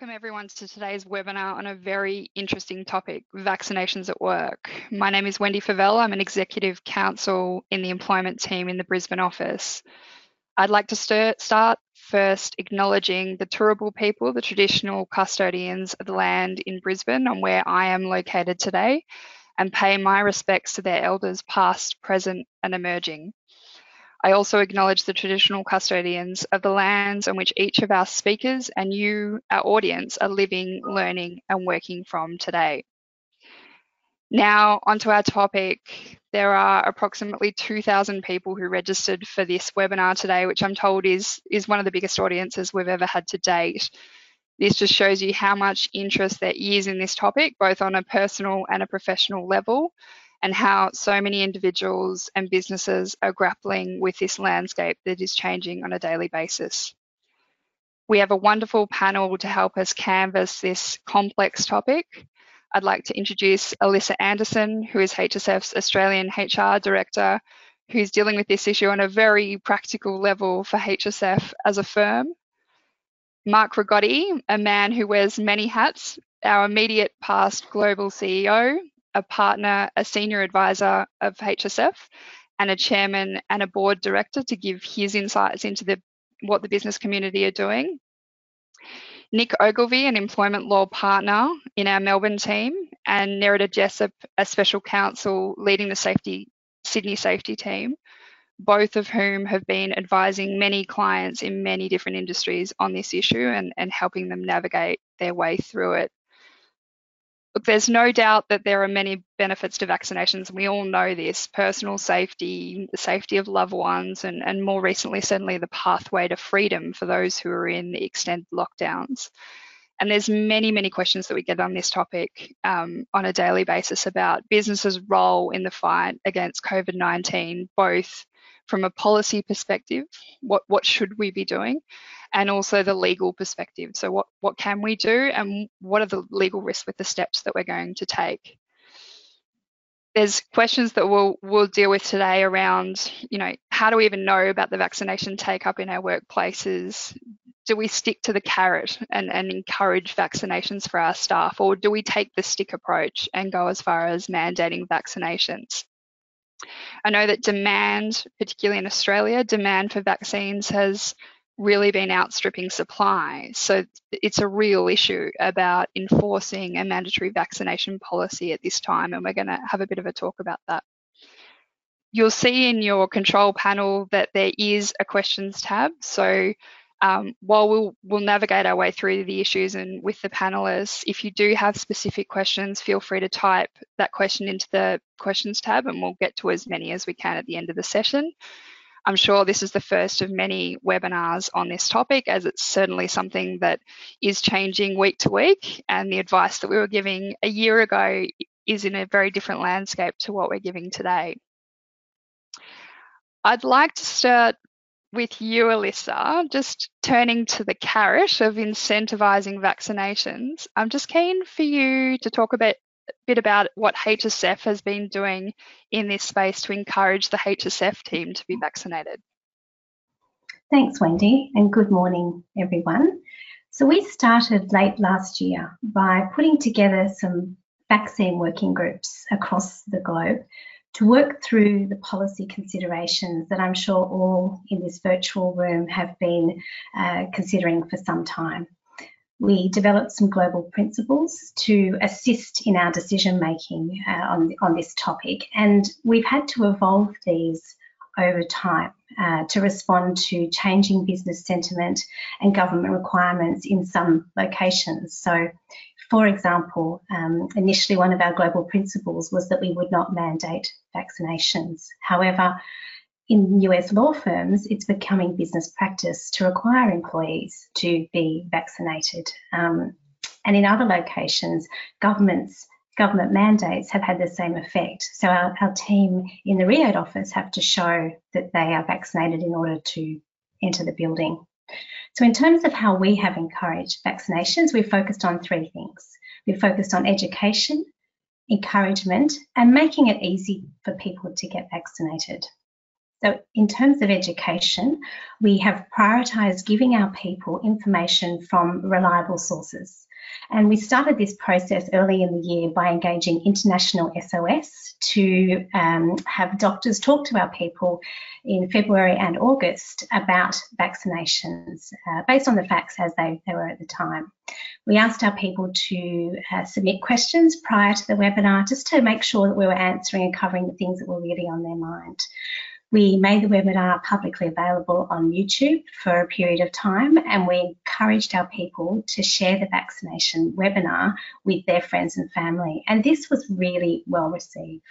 Welcome everyone to today's webinar on a very interesting topic, vaccinations at work. My name is Wendy Favell. I'm an executive counsel in the employment team in the Brisbane office. I'd like to start first acknowledging the Turrbal people, the traditional custodians of the land in Brisbane on where I am located today, and pay my respects to their elders past, present and emerging. I also acknowledge the traditional custodians of the lands on which each of our speakers and you, our audience, are living, learning and working from today. Now, onto our topic. There are approximately 2,000 people who registered for this webinar today, which I'm told is, is one of the biggest audiences we've ever had to date. This just shows you how much interest there is in this topic, both on a personal and a professional level, and how so many individuals and businesses are grappling with this landscape that is changing on a daily basis. We have a wonderful panel to help us canvass this complex topic. I'd like to introduce Alyssa Anderson, who is HSF's Australian HR Director, who's dealing with this issue on a very practical level for HSF as a firm. Mark Rigotti, a man who wears many hats, our immediate past global CEO, a partner, a senior advisor of HSF, and a chairman and a board director to give his insights into the, what the business community are doing. Nick Ogilvie, an employment law partner in our Melbourne team, and Nerida Jessup, a special counsel leading the safety Sydney safety team, both of whom have been advising many clients in many different industries on this issue and, and helping them navigate their way through it. Look, there's no doubt that there are many benefits to vaccinations. We all know this personal safety, the safety of loved ones, and, and more recently, certainly the pathway to freedom for those who are in the extended lockdowns. And there's many, many questions that we get on this topic um, on a daily basis about businesses' role in the fight against COVID 19, both from a policy perspective, what, what should we be doing, and also the legal perspective. So what, what can we do and what are the legal risks with the steps that we're going to take? There's questions that we'll, we'll deal with today around, you know, how do we even know about the vaccination take up in our workplaces? Do we stick to the carrot and, and encourage vaccinations for our staff or do we take the stick approach and go as far as mandating vaccinations? I know that demand, particularly in Australia, demand for vaccines has really been outstripping supply. So it's a real issue about enforcing a mandatory vaccination policy at this time, and we're going to have a bit of a talk about that. You'll see in your control panel that there is a questions tab. So um, while we'll, we'll navigate our way through the issues and with the panelists, if you do have specific questions, feel free to type that question into the questions tab and we'll get to as many as we can at the end of the session. I'm sure this is the first of many webinars on this topic as it's certainly something that is changing week to week and the advice that we were giving a year ago is in a very different landscape to what we're giving today. I'd like to start with you, Alyssa, just turning to the carrot of incentivising vaccinations, I'm just keen for you to talk a bit, bit about what HSF has been doing in this space to encourage the HSF team to be vaccinated. Thanks, Wendy, and good morning, everyone. So we started late last year by putting together some vaccine working groups across the globe to work through the policy considerations that I'm sure all in this virtual room have been uh, considering for some time. We developed some global principles to assist in our decision making uh, on, on this topic, and we've had to evolve these over time uh, to respond to changing business sentiment and government requirements in some locations. So for example, um, initially one of our global principles was that we would not mandate vaccinations. However, in US law firms, it's becoming business practice to require employees to be vaccinated. Um, and in other locations, governments government mandates have had the same effect. So our, our team in the Riyadh office have to show that they are vaccinated in order to enter the building. So in terms of how we have encouraged vaccinations, we've focused on three things. We've focused on education, encouragement, and making it easy for people to get vaccinated. So in terms of education, we have prioritised giving our people information from reliable sources. And we started this process early in the year by engaging International SOS to um, have doctors talk to our people in February and August about vaccinations uh, based on the facts as they, they, were at the time. We asked our people to uh, submit questions prior to the webinar just to make sure that we were answering and covering the things that were really on their mind. We made the webinar publicly available on YouTube for a period of time and we encouraged our people to share the vaccination webinar with their friends and family. And this was really well received.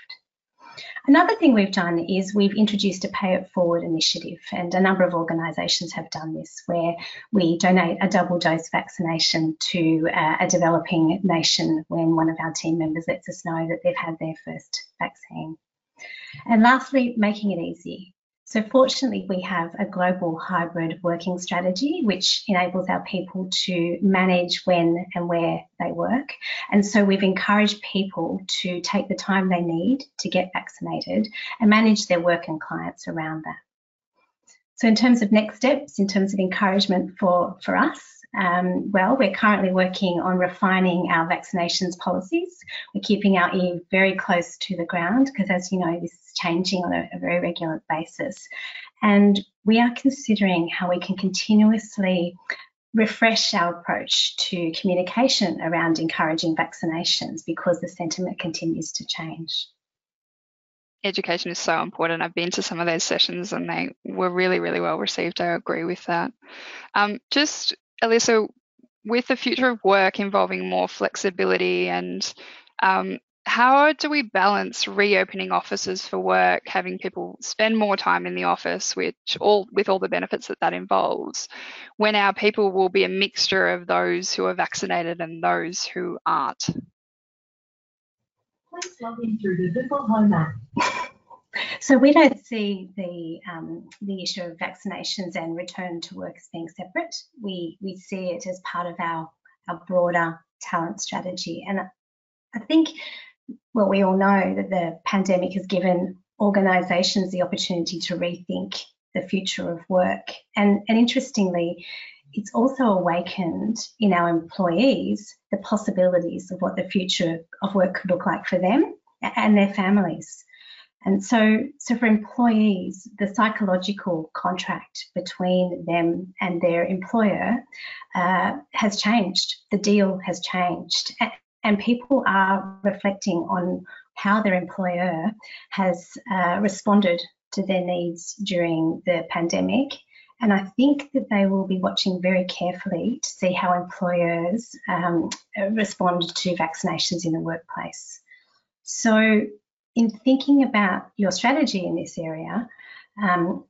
Another thing we've done is we've introduced a pay it forward initiative and a number of organisations have done this where we donate a double dose vaccination to uh, a developing nation when one of our team members lets us know that they've had their first vaccine. And lastly, making it easy. So fortunately, we have a global hybrid working strategy, which enables our people to manage when and where they work. And so we've encouraged people to take the time they need to get vaccinated and manage their work and clients around that. So in terms of next steps, in terms of encouragement for, for us, um, well, we're currently working on refining our vaccinations policies. We're keeping our ear very close to the ground because, as you know, this is changing on a, a very regular basis. And we are considering how we can continuously refresh our approach to communication around encouraging vaccinations because the sentiment continues to change. Education is so important. I've been to some of those sessions and they were really, really well received. I agree with that. Um, just Alyssa, with the future of work involving more flexibility and um, how do we balance reopening offices for work, having people spend more time in the office, which all with all the benefits that that involves, when our people will be a mixture of those who are vaccinated and those who aren't? Please log in through the Google Home app. So we don't see the um, the issue of vaccinations and return to work as being separate. We we see it as part of our our broader talent strategy. And I think well we all know that the pandemic has given organisations the opportunity to rethink the future of work. And and interestingly, it's also awakened in our employees the possibilities of what the future of work could look like for them and their families. And so, so for employees, the psychological contract between them and their employer uh, has changed. The deal has changed. And people are reflecting on how their employer has uh, responded to their needs during the pandemic. And I think that they will be watching very carefully to see how employers um, respond to vaccinations in the workplace. So in thinking about your strategy in this area, um,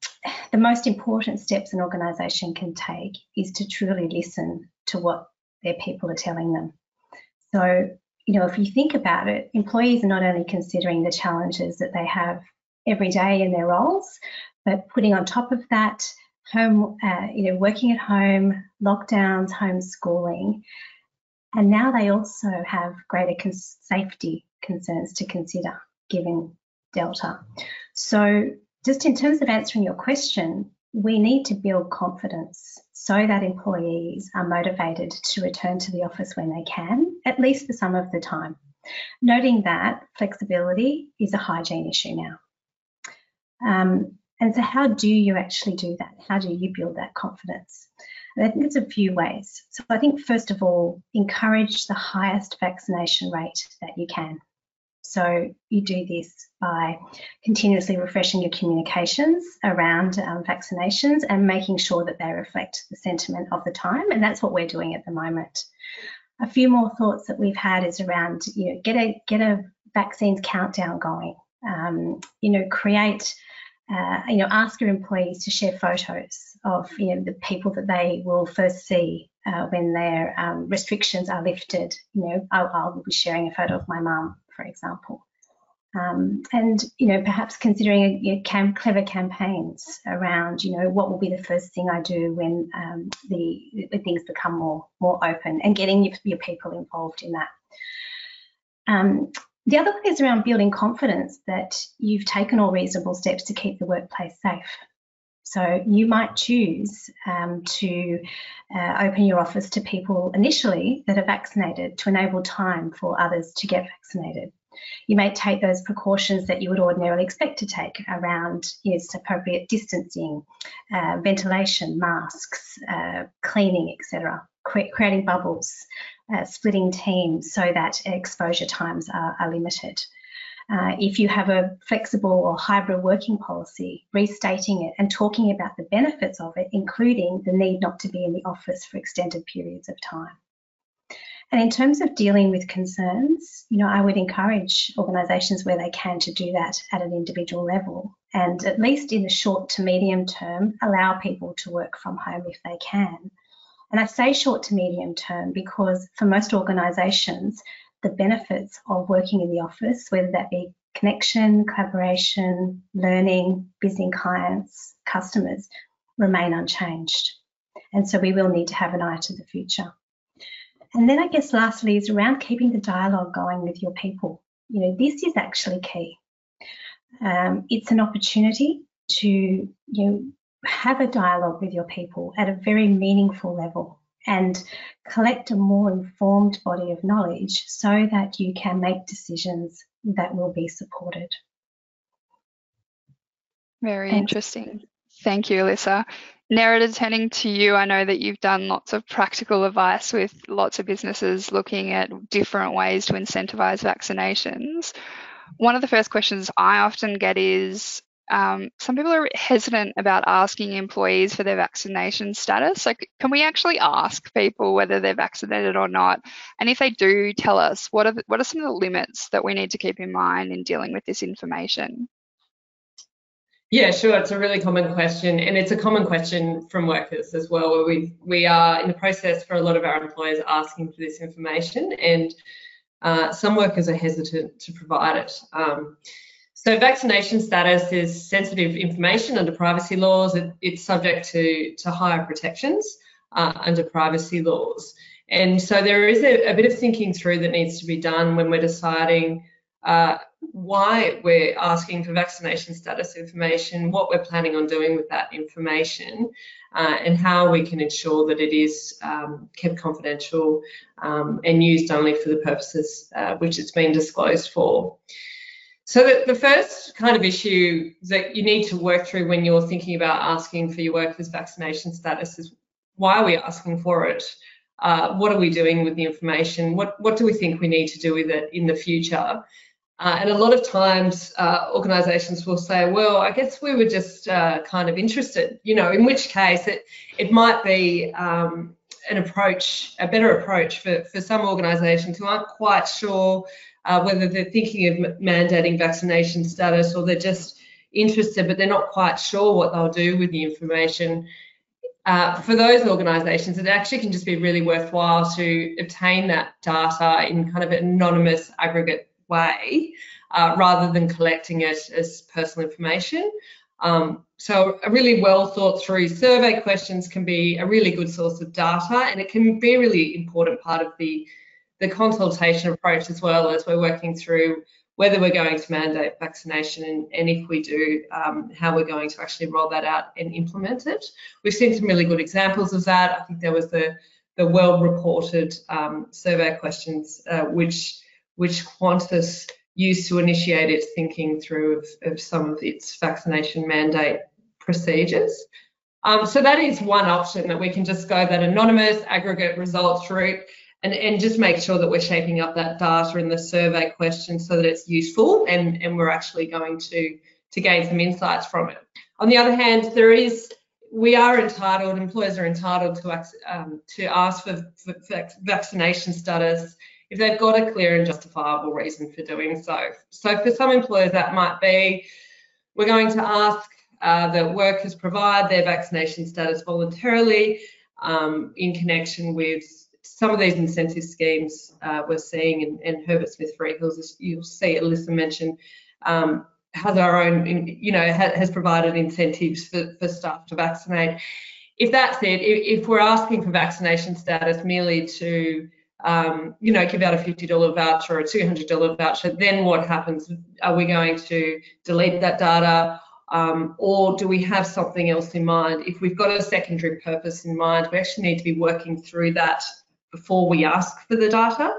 the most important steps an organisation can take is to truly listen to what their people are telling them. So, you know, if you think about it, employees are not only considering the challenges that they have every day in their roles, but putting on top of that, home, uh, you know, working at home, lockdowns, homeschooling, and now they also have greater cons safety concerns to consider given Delta. So just in terms of answering your question, we need to build confidence so that employees are motivated to return to the office when they can, at least for some of the time. Noting that flexibility is a hygiene issue now. Um, and so how do you actually do that? How do you build that confidence? And I think it's a few ways. So I think first of all, encourage the highest vaccination rate that you can. So you do this by continuously refreshing your communications around um, vaccinations and making sure that they reflect the sentiment of the time. And that's what we're doing at the moment. A few more thoughts that we've had is around, you know, get a get a vaccines countdown going. Um, you know, create, uh, you know, ask your employees to share photos of, you know, the people that they will first see uh, when their um, restrictions are lifted. You know, I'll, I'll be sharing a photo of my mum for example. Um, and you know perhaps considering you cam clever campaigns around you know what will be the first thing I do when um, the, the, things become more more open and getting your, your people involved in that. Um, The other one is around building confidence that you've taken all reasonable steps to keep the workplace safe. So you might choose um, to uh, open your office to people initially that are vaccinated to enable time for others to get vaccinated. You may take those precautions that you would ordinarily expect to take around yes, appropriate distancing, uh, ventilation, masks, uh, cleaning, etc., creating bubbles, uh, splitting teams so that exposure times are, are limited. Uh, if you have a flexible or hybrid working policy, restating it and talking about the benefits of it, including the need not to be in the office for extended periods of time. And in terms of dealing with concerns, you know, I would encourage organisations where they can to do that at an individual level and at least in the short to medium term, allow people to work from home if they can. And I say short to medium term because for most organisations, the benefits of working in the office, whether that be connection, collaboration, learning, visiting clients, customers, remain unchanged. And so we will need to have an eye to the future. And then I guess lastly is around keeping the dialogue going with your people. You know, this is actually key. Um, it's an opportunity to you know, have a dialogue with your people at a very meaningful level and collect a more informed body of knowledge so that you can make decisions that will be supported. Very interesting. Thank you, Alyssa. Nerida, turning to you, I know that you've done lots of practical advice with lots of businesses looking at different ways to incentivize vaccinations. One of the first questions I often get is um, some people are hesitant about asking employees for their vaccination status. So, can we actually ask people whether they're vaccinated or not? And if they do tell us, what are the, what are some of the limits that we need to keep in mind in dealing with this information? Yeah, sure. It's a really common question, and it's a common question from workers as well. Where we we are in the process for a lot of our employers asking for this information, and uh, some workers are hesitant to provide it. Um, so vaccination status is sensitive information under privacy laws. It, it's subject to, to higher protections uh, under privacy laws. And so there is a, a, bit of thinking through that needs to be done when we're deciding uh, why we're asking for vaccination status information, what we're planning on doing with that information, uh, and how we can ensure that it is um, kept confidential um, and used only for the purposes uh, which it's been disclosed for. So the, the, first kind of issue that you need to work through when you're thinking about asking for your workers' vaccination status is why are we asking for it? Uh, what are we doing with the information? What, what do we think we need to do with it in the future? Uh, and a lot of times uh, organisations will say, well, I guess we were just uh, kind of interested, you know, in which case it, it might be um, an approach, a better approach for, for some organisations who aren't quite sure uh, whether they're thinking of mandating vaccination status or they're just interested but they're not quite sure what they'll do with the information. Uh, for those organisations, it actually can just be really worthwhile to obtain that data in kind of an anonymous aggregate way uh, rather than collecting it as personal information. Um, so a really well thought through survey questions can be a really good source of data and it can be a really important part of the the consultation approach as well as we're working through whether we're going to mandate vaccination and, and if we do, um, how we're going to actually roll that out and implement it. We've seen some really good examples of that. I think there was the, the well reported um, survey questions uh, which, which Qantas used to initiate its thinking through of, of some of its vaccination mandate procedures. Um, so that is one option that we can just go that anonymous aggregate results route and, and just make sure that we're shaping up that data in the survey question so that it's useful and, and we're actually going to, to gain some insights from it. On the other hand, there is we are entitled, employers are entitled to, um, to ask for, for, vaccination status if they've got a clear and justifiable reason for doing so. So for some employers that might be, we're going to ask uh, that workers provide their vaccination status voluntarily um, in connection with some of these incentive schemes uh, we're seeing, and Herbert Smith Freehills, you'll see Alyssa mention, um, has our own, you know, has provided incentives for, for staff to vaccinate. If that's it, if, if we're asking for vaccination status merely to um, you know, give out a $50 voucher or a $200 voucher, then what happens? Are we going to delete that data? Um, or do we have something else in mind? If we've got a secondary purpose in mind, we actually need to be working through that before we ask for the data.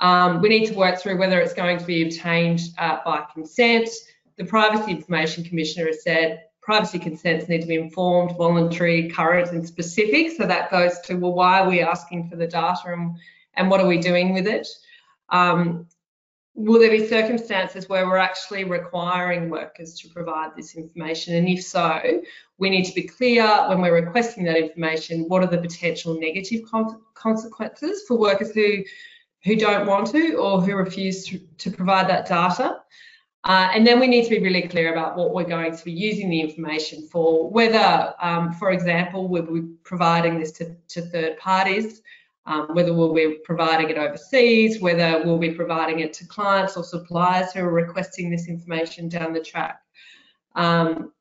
Um, we need to work through whether it's going to be obtained uh, by consent. The Privacy Information Commissioner has said privacy consents need to be informed, voluntary, current and specific. So that goes to, well, why are we asking for the data and, and what are we doing with it? Um, will there be circumstances where we're actually requiring workers to provide this information? And if so, we need to be clear when we're requesting that information, what are the potential negative consequences for workers who, who don't want to or who refuse to, to provide that data? Uh, and then we need to be really clear about what we're going to be using the information for, whether, um, for example, we'll be providing this to, to third parties, um, whether we'll be providing it overseas, whether we'll be providing it to clients or suppliers who are requesting this information down the track. Um,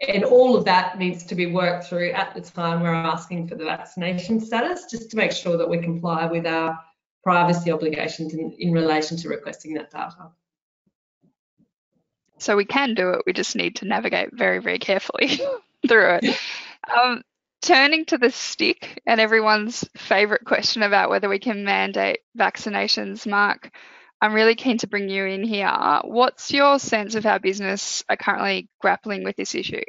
and all of that needs to be worked through at the time we're asking for the vaccination status, just to make sure that we comply with our privacy obligations in, in relation to requesting that data. So we can do it, we just need to navigate very, very carefully through it. Um, turning to the stick and everyone's favourite question about whether we can mandate vaccinations, Mark, I'm really keen to bring you in here. What's your sense of how business are currently grappling with this issue?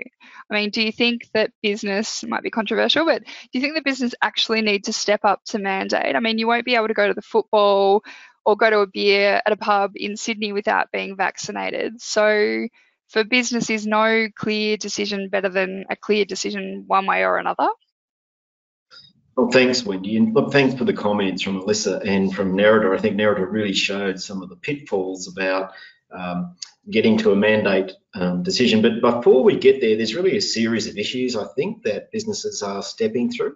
I mean, do you think that business might be controversial, but do you think that business actually need to step up to mandate? I mean, you won't be able to go to the football or go to a beer at a pub in Sydney without being vaccinated. So for business, is no clear decision better than a clear decision one way or another? Well, thanks, Wendy, and look, thanks for the comments from Alyssa and from Nerida. I think Nerida really showed some of the pitfalls about um, getting to a mandate um, decision. But before we get there, there's really a series of issues I think that businesses are stepping through.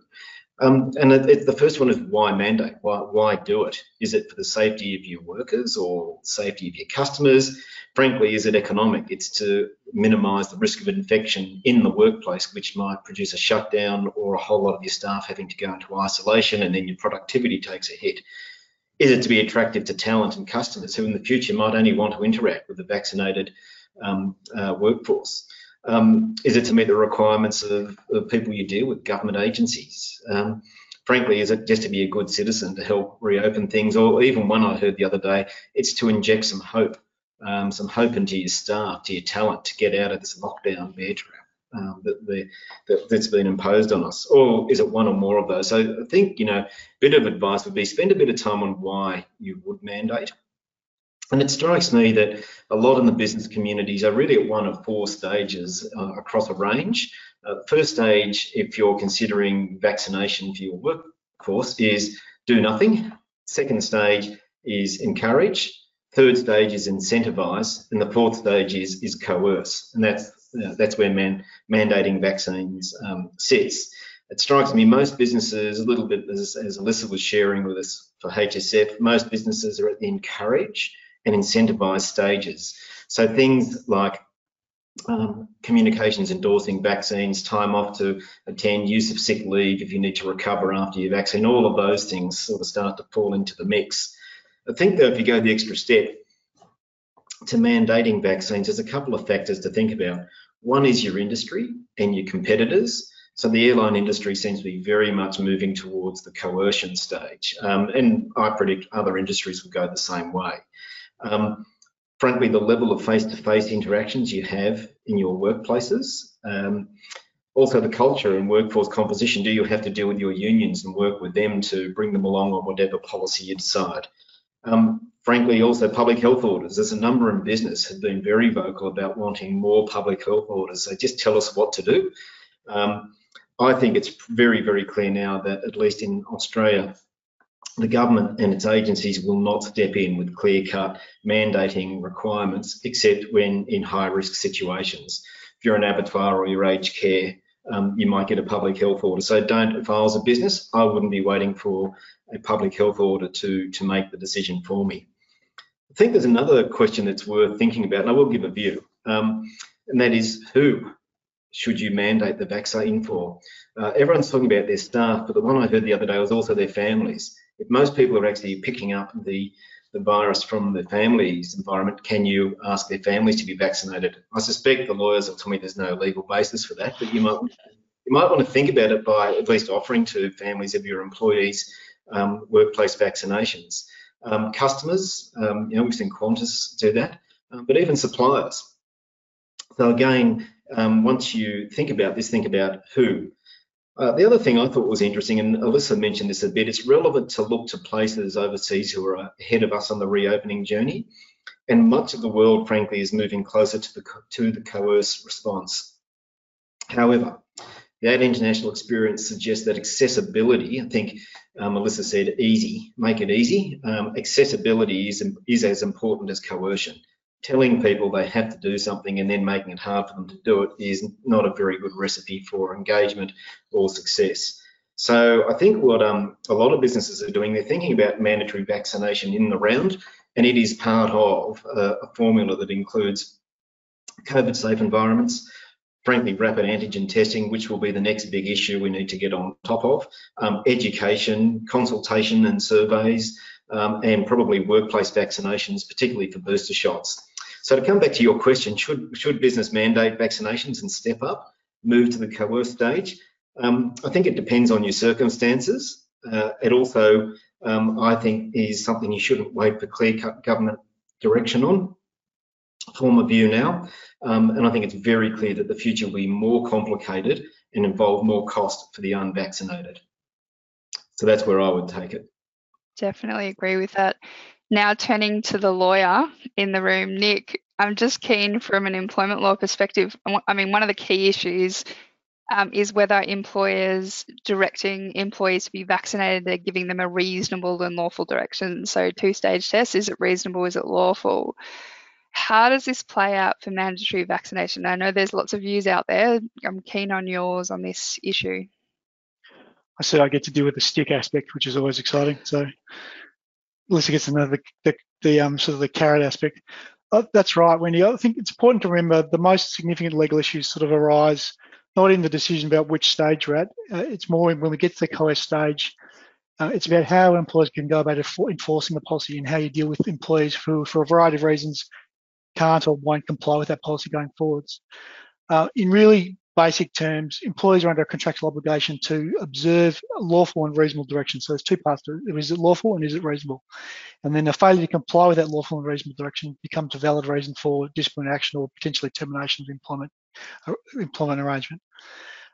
Um, and it, it, the first one is why mandate? Why, why do it? Is it for the safety of your workers or safety of your customers? Frankly, is it economic? It's to minimise the risk of infection in the workplace, which might produce a shutdown or a whole lot of your staff having to go into isolation and then your productivity takes a hit. Is it to be attractive to talent and customers who in the future might only want to interact with the vaccinated um, uh, workforce? Um, is it to meet the requirements of, of, people you deal with, government agencies? Um, frankly, is it just to be a good citizen to help reopen things? Or even one I heard the other day, it's to inject some hope, um, some hope into your staff, to your talent to get out of this lockdown bear trap. Um, that, the, that, has been imposed on us, or is it one or more of those? So I think you know, a bit of advice would be spend a bit of time on why you would mandate. And it strikes me that a lot in the business communities are really at one of four stages uh, across a range. Uh, first stage, if you're considering vaccination for your workforce, is do nothing. Second stage is encourage. Third stage is incentivize, and the fourth stage is is coerce, and that's uh, that's where man, mandating vaccines um, sits. It strikes me most businesses, a little bit as, as Alyssa was sharing with us for HSF, most businesses are at the encourage and incentivize stages. So things like um, communications endorsing vaccines, time off to attend, use of sick leave if you need to recover after your vaccine, all of those things sort of start to fall into the mix. I think though if you go the extra step to mandating vaccines, there's a couple of factors to think about. One is your industry and your competitors. So the airline industry seems to be very much moving towards the coercion stage. Um, and I predict other industries will go the same way. Um, frankly, the level of face-to-face -face interactions you have in your workplaces. Um, also the culture and workforce composition. Do you have to deal with your unions and work with them to bring them along on whatever policy you decide? Um, frankly, also public health orders. There's a number in business have been very vocal about wanting more public health orders. They just tell us what to do. Um, I think it's very, very clear now that at least in Australia, the government and its agencies will not step in with clear-cut mandating requirements except when in high-risk situations. If you're an abattoir or you're aged care, um, you might get a public health order. So don't, if I was a business, I wouldn't be waiting for a public health order to, to make the decision for me. I think there's another question that's worth thinking about, and I will give a view, um, and that is who should you mandate the vaccine for? Uh, everyone's talking about their staff, but the one I heard the other day was also their families if most people are actually picking up the the virus from the family's environment, can you ask their families to be vaccinated? I suspect the lawyers will tell me there's no legal basis for that, but you might you might want to think about it by at least offering to families of your employees um, workplace vaccinations. Um, customers, um, you know, we've seen Qantas do that, um, but even suppliers. So again, um, once you think about this, think about who. Uh, the other thing I thought was interesting, and Alyssa mentioned this a bit, it's relevant to look to places overseas who are ahead of us on the reopening journey. And much of the world, frankly, is moving closer to the, to the coerced response. However, that international experience suggests that accessibility, I think um, Alyssa said easy, make it easy. Um, accessibility is, is as important as coercion telling people they have to do something and then making it hard for them to do it is not a very good recipe for engagement or success. So I think what um, a lot of businesses are doing, they're thinking about mandatory vaccination in the round, and it is part of a, a formula that includes COVID safe environments, frankly, rapid antigen testing, which will be the next big issue we need to get on top of, um, education, consultation and surveys, um, and probably workplace vaccinations, particularly for booster shots. So to come back to your question, should, should business mandate vaccinations and step up, move to the coerced stage? Um, I think it depends on your circumstances. Uh, it also, um, I think, is something you shouldn't wait for clear government direction on. Form a view now, um, and I think it's very clear that the future will be more complicated and involve more cost for the unvaccinated. So that's where I would take it. Definitely agree with that. Now turning to the lawyer in the room, Nick, I'm just keen from an employment law perspective. I mean, one of the key issues um, is whether employers directing employees to be vaccinated, they're giving them a reasonable and lawful direction. So two-stage test, is it reasonable, is it lawful? How does this play out for mandatory vaccination? I know there's lots of views out there. I'm keen on yours on this issue. I said I get to deal with the stick aspect, which is always exciting. So Alyssa gets another the, the um, sort of the carrot aspect. Uh, that's right, Wendy. I think it's important to remember the most significant legal issues sort of arise not in the decision about which stage we're at. Uh, it's more when we get to the coerced stage. Uh, it's about how employers can go about enforcing the policy and how you deal with employees who, for a variety of reasons, can't or won't comply with that policy going forwards. Uh, in really basic terms, employees are under a contractual obligation to observe lawful and reasonable direction. So there's two parts to it. Is it lawful and is it reasonable? And then a failure to comply with that lawful and reasonable direction becomes a valid reason for disciplinary action or potentially termination of employment uh, employment arrangement.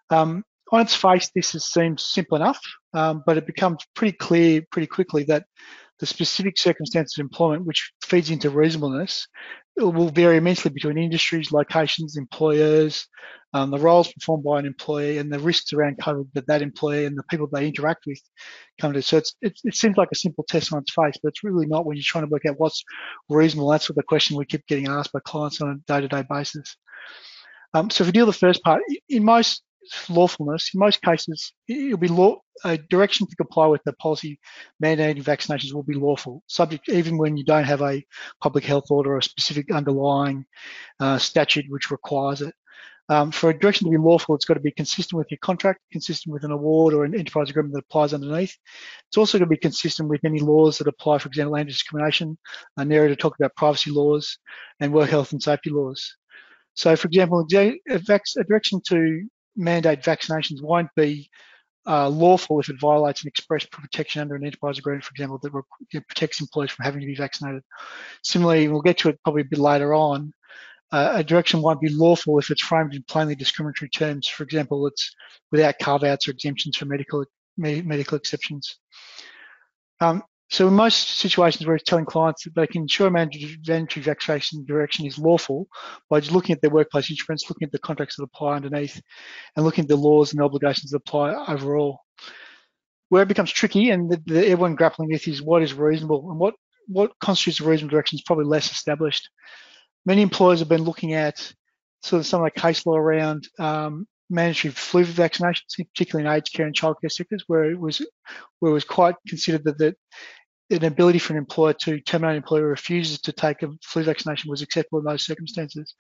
Um, on its face, this seems simple enough, um, but it becomes pretty clear pretty quickly that the specific circumstances of employment, which feeds into reasonableness, will vary immensely between industries, locations, employers, um, the roles performed by an employee, and the risks around COVID that that employee and the people they interact with come to. So it's, it, it seems like a simple test on its face, but it's really not when you're trying to work out what's reasonable. That's what the question we keep getting asked by clients on a day-to-day basis. Um, so if we deal with the first part, in most lawfulness, in most cases, it'll be law, a direction to comply with the policy mandating vaccinations will be lawful, subject even when you don't have a public health order or a specific underlying uh, statute which requires it. Um, for a direction to be lawful, it's got to be consistent with your contract, consistent with an award or an enterprise agreement that applies underneath. It's also going to be consistent with any laws that apply, for example, anti-discrimination, uh, to talk about privacy laws and work health and safety laws. So, for example, a, direction to mandate vaccinations won't be uh, lawful if it violates an express protection under an enterprise agreement, for example, that protects employees from having to be vaccinated. Similarly, we'll get to it probably a bit later on. Uh, a direction won't be lawful if it's framed in plainly discriminatory terms. For example, it's without carve-outs or exemptions for medical medical exceptions. Um, so in most situations, we're telling clients that they can ensure mandatory vaccination direction is lawful by just looking at their workplace insurance, looking at the contracts that apply underneath, and looking at the laws and obligations that apply overall. Where it becomes tricky and the, the, everyone grappling with is what is reasonable and what, what constitutes a reasonable direction is probably less established. Many employers have been looking at sort of some of the case law around um, mandatory flu vaccinations, particularly in aged care and childcare sectors, where it was where it was quite considered that, that an ability for an employer to terminate an employee who refuses to take a flu vaccination was acceptable in those circumstances.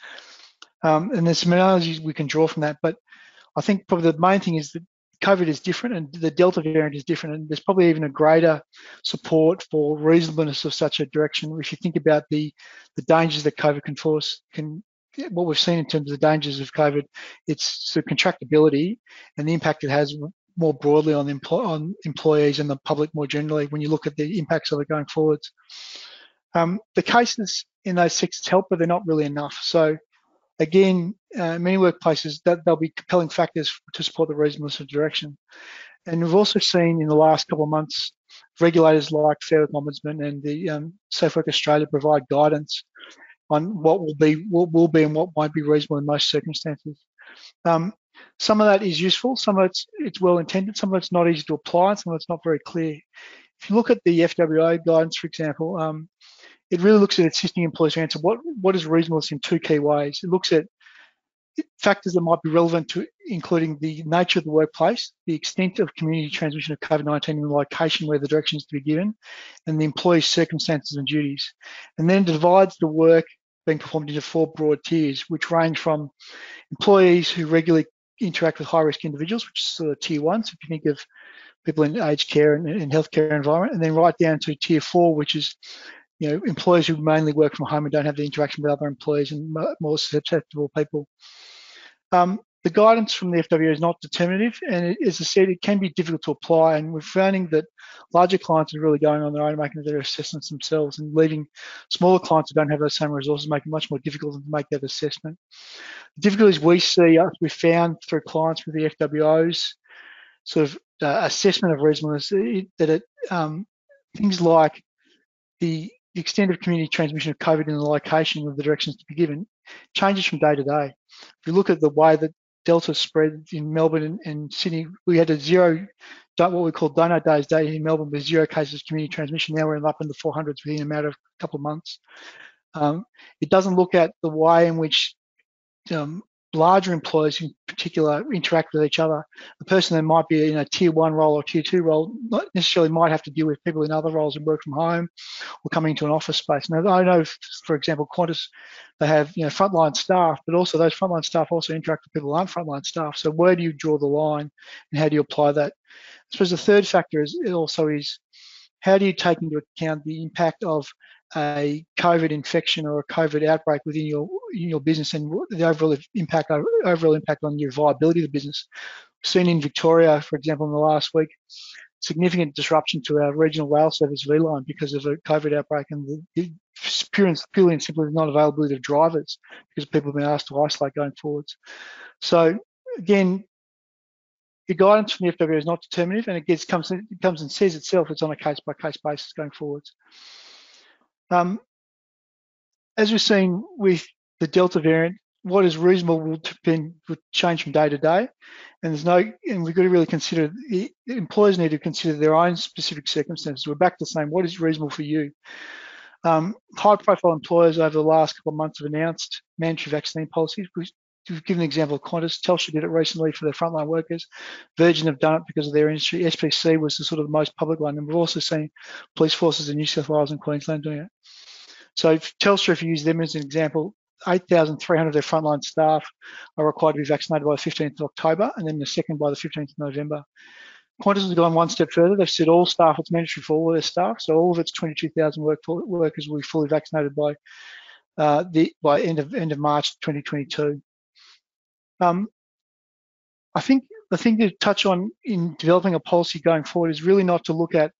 Um, and there's some analogies we can draw from that, but I think probably the main thing is that COVID is different and the Delta variant is different, and there's probably even a greater support for reasonableness of such a direction. If you think about the the dangers that COVID can force, can what we've seen in terms of the dangers of COVID, it's the contractability and the impact it has more broadly on, empl on employees and the public more generally when you look at the impacts of it going forwards. Um, the cases in those sectors help, but they're not really enough. So again, uh, many workplaces that there'll be compelling factors to support the reasonableness of direction. And we've also seen in the last couple of months, regulators like Fair Work Ombudsman and the um, Safe Work Australia provide guidance on what will be what will be and what won't be reasonable in most circumstances. Um, some of that is useful, some of it's it's well intended, some of it's not easy to apply, some of it's not very clear. If you look at the FWA guidance, for example, um, it really looks at assisting employees to answer what what is reasonableness in two key ways. It looks at factors that might be relevant to including the nature of the workplace, the extent of community transmission of COVID-19 and the location where the directions to be given, and the employee's circumstances and duties. And then divides the work being performed into four broad tiers, which range from employees who regularly interact with high-risk individuals, which is sort of tier one. So if you think of people in aged care and, and healthcare environment, and then right down to tier four, which is you know employees who mainly work from home and don't have the interaction with other employees and more susceptible people. Um, the guidance from the FWA is not determinative, and it, as I said, it can be difficult to apply. And we're finding that larger clients are really going on their own, making their assessments themselves, and leaving smaller clients who don't have those same resources, making it much more difficult to make that assessment. The difficulties we see, uh, we found through clients with the FWOs, sort of uh, assessment of reasonableness, that it um, things like the the extent of community transmission of COVID in the location of the directions to be given changes from day to day. If you look at the way that Delta spread in Melbourne and, and Sydney, we had a zero, what we call donut days day in Melbourne with zero cases of community transmission. Now we're up in the 400s within a matter of a couple of months. Um, it doesn't look at the way in which um, larger employers in particular interact with each other. A person that might be in a tier one role or tier two role not necessarily might have to deal with people in other roles and work from home or coming into an office space. Now I know, for example, Qantas, they have you know frontline staff, but also those frontline staff also interact with people who aren't frontline staff. So where do you draw the line and how do you apply that? I suppose the third factor is also is how do you take into account the impact of a COVID infection or a COVID outbreak within your in your business and the overall impact overall impact on your viability of the business. Seen in Victoria, for example, in the last week, significant disruption to our regional rail service V/Line because of a COVID outbreak and the and, purely and simply not availability of drivers because people have been asked to isolate going forwards. So again, the guidance from the FWA is not determinative and it gets comes it comes and says itself it's on a case by case basis going forwards. Um, as we've seen with the Delta variant, what is reasonable will depend, will change from day to day. And there's no, and we've got to really consider, the employers need to consider their own specific circumstances. We're back to saying, what is reasonable for you? Um, high profile employers over the last couple of months have announced mandatory vaccine policies. We've given an example of Qantas. Telstra did it recently for their frontline workers. Virgin have done it because of their industry. SPC was the sort of the most public one. And we've also seen police forces in New South Wales and Queensland doing it. So if Telstra, if you use them as an example, 8,300 of their frontline staff are required to be vaccinated by the 15th of October and then the second by the 15th of November. Qantas has gone one step further. They've said all staff, it's mandatory for all their staff, so all of its 22,000 work, workers will be fully vaccinated by uh, the by end of end of March 2022. Um, I think the thing to touch on in developing a policy going forward is really not to look at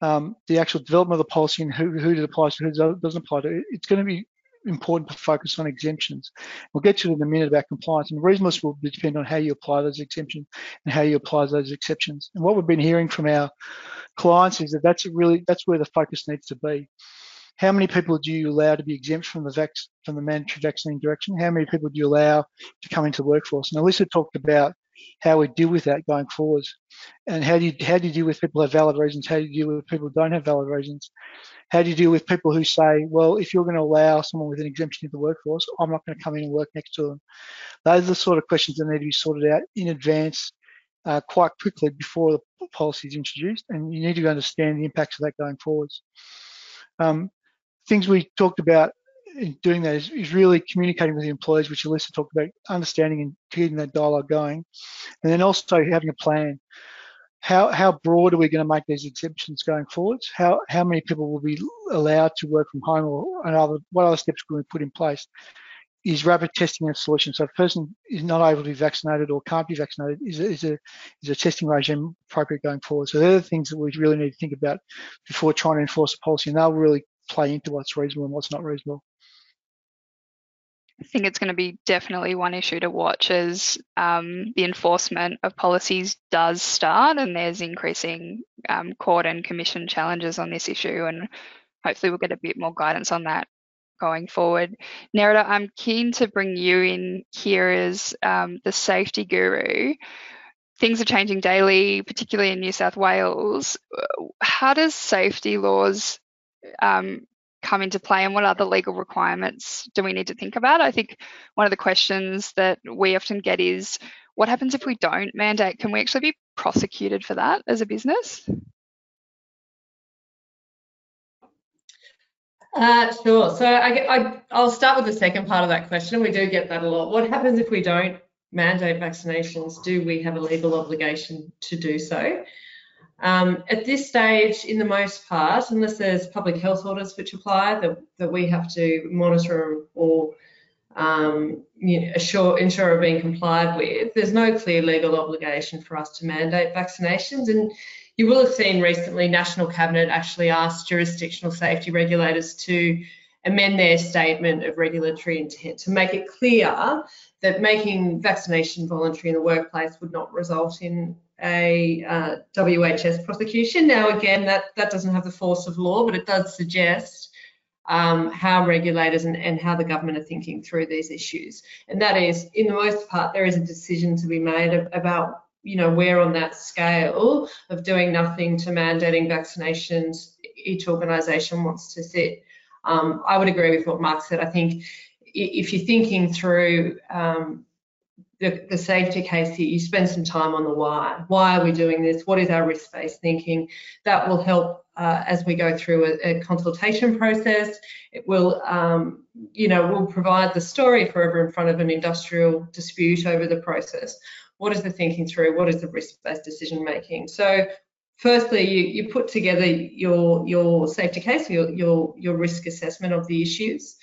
um, the actual development of the policy and who, who it applies to, who doesn't apply to. It's going to be important to focus on exemptions. We'll get to it in a minute about compliance and reasonableness will depend on how you apply those exemptions and how you apply those exceptions. And what we've been hearing from our clients is that that's really that's where the focus needs to be. How many people do you allow to be exempt from the vac from the mandatory vaccine direction? How many people do you allow to come into the workforce? And Alyssa talked about how we deal with that going forwards. And how do you how do you deal with people who have valid reasons? How do you deal with people who don't have valid reasons? How do you deal with people who say, well, if you're going to allow someone with an exemption in the workforce, I'm not going to come in and work next to them? Those are the sort of questions that need to be sorted out in advance uh, quite quickly before the policy is introduced. And you need to understand the impacts of that going forwards. Um, things we talked about doing that is, is really communicating with the employees, which Alyssa talked about, understanding and keeping that dialogue going, and then also having a plan. How, how broad are we going to make these exemptions going forwards? How, how many people will be allowed to work from home or and other, what other steps can we put in place? Is rapid testing a solution? So if a person is not able to be vaccinated or can't be vaccinated, is a, is a, is a testing regime appropriate going forward? So they're the things that we really need to think about before trying to enforce a policy and they'll really play into what's reasonable and what's not reasonable. I think it's going to be definitely one issue to watch as um, the enforcement of policies does start and there's increasing um, court and commission challenges on this issue and hopefully we'll get a bit more guidance on that going forward. Nerida, I'm keen to bring you in here as um, the safety guru. Things are changing daily, particularly in New South Wales. How does safety laws um, come into play and what other legal requirements do we need to think about? I think one of the questions that we often get is what happens if we don't mandate? Can we actually be prosecuted for that as a business? Uh, sure. So I, will start with the second part of that question. We do get that a lot. What happens if we don't mandate vaccinations? Do we have a legal obligation to do so? Um, at this stage, in the most part, unless there's public health orders which apply that, that we have to monitor or um, you know, assure, ensure are being complied with, there's no clear legal obligation for us to mandate vaccinations. And you will have seen recently National Cabinet actually asked jurisdictional safety regulators to amend their statement of regulatory intent to make it clear that making vaccination voluntary in the workplace would not result in a uh, WHS prosecution. Now, again, that, that doesn't have the force of law, but it does suggest um, how regulators and, and how the government are thinking through these issues. And that is, in the most part, there is a decision to be made about you know where on that scale of doing nothing to mandating vaccinations each organisation wants to sit. Um, I would agree with what Mark said. I think if you're thinking through um, the, the safety case here, you spend some time on the why. Why are we doing this? What is our risk-based thinking? That will help uh, as we go through a, a consultation process. It will, um, you know, will provide the story forever in front of an industrial dispute over the process. What is the thinking through? What is the risk-based decision making? So firstly, you, you put together your, your safety case, your, your, your risk assessment of the issues.